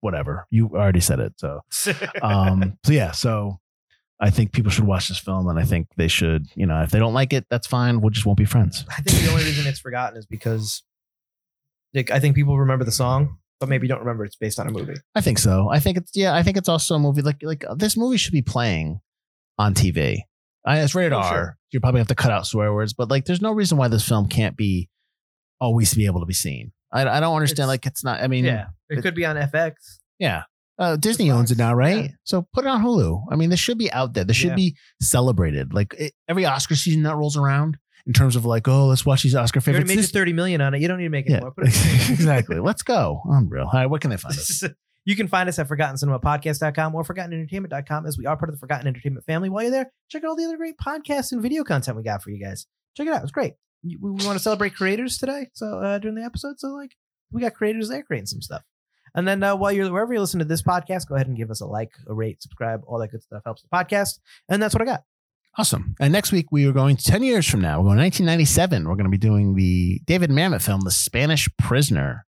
[SPEAKER 2] whatever you already said it so um so yeah so i think people should watch this film and i think they should you know if they don't like it that's fine we will just won't be friends
[SPEAKER 3] I think the only reason it's forgotten is because like I think people remember the song, but maybe don't remember it's based on a movie.
[SPEAKER 2] I think so. I think it's yeah. I think it's also a movie like like this movie should be playing on TV. I, it's rated
[SPEAKER 3] Oh,
[SPEAKER 2] R.
[SPEAKER 3] sure.
[SPEAKER 2] You probably have to cut out swear words, but like, there's no reason why this film can't be always be able to be seen. I, I don't understand.
[SPEAKER 3] It's-
[SPEAKER 2] like, it's not. I mean,
[SPEAKER 3] yeah, it,
[SPEAKER 2] it-
[SPEAKER 3] could be on FX.
[SPEAKER 2] yeah. Uh, Disney owns it now, right?
[SPEAKER 3] yeah.
[SPEAKER 2] So put it on Hulu. I mean, this should be out there. This should
[SPEAKER 3] Yeah.
[SPEAKER 2] be celebrated. Like it, every Oscar season that rolls around, in terms of like, oh, let's watch these Oscar favorites.
[SPEAKER 3] You made
[SPEAKER 2] This-
[SPEAKER 3] thirty million on it. You don't need to make any
[SPEAKER 2] yeah,
[SPEAKER 3] more.
[SPEAKER 2] Exactly. Let's go. Unreal. All right, where can they find us?
[SPEAKER 3] you can find us at ForgottenCinemaPodcast.com or ForgottenEntertainment.com as we are part of the Forgotten Entertainment family. While you're there, check out all the other great podcasts and video content we got for you guys. Check it out. It's great. We, we want to celebrate creators today. So uh, during the episode, so like we got creators there creating some stuff. And then uh, while you're wherever you listen to this podcast, go ahead and give us a like, a rate, subscribe, all that good stuff helps the podcast. And that's what I got.
[SPEAKER 2] Awesome. And next week we are going 10 years from now. We're going 1997. We're going to be doing the David Mamet film, The Spanish Prisoner.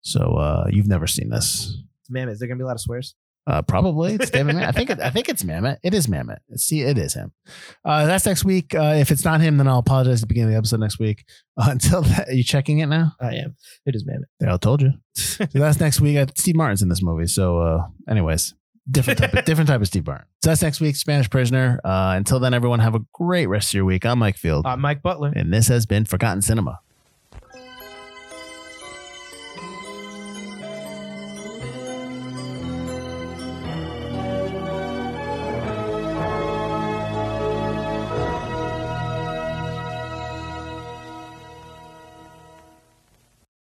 [SPEAKER 2] So uh, you've never seen this.
[SPEAKER 3] Man, is there gonna be a lot of swears?
[SPEAKER 2] Uh, probably it's David Mamet. I think it, I think it's Mamet. It is Mamet. See, it is him. Uh, that's next week. Uh, if it's not him, then I'll apologize at the beginning of the episode next week. Uh, until that, are you checking it now?
[SPEAKER 3] I am. It is man.
[SPEAKER 2] Yeah, I told you. So that's next week. Uh, Steve Martin's in this movie. So, uh, anyways, different type of, different type of Steve Martin. So that's next week. Spanish Prisoner. Uh, until then, everyone have a great rest of your week. I'm Mike Field.
[SPEAKER 3] I'm Mike Butler.
[SPEAKER 2] And this has been Forgotten Cinema.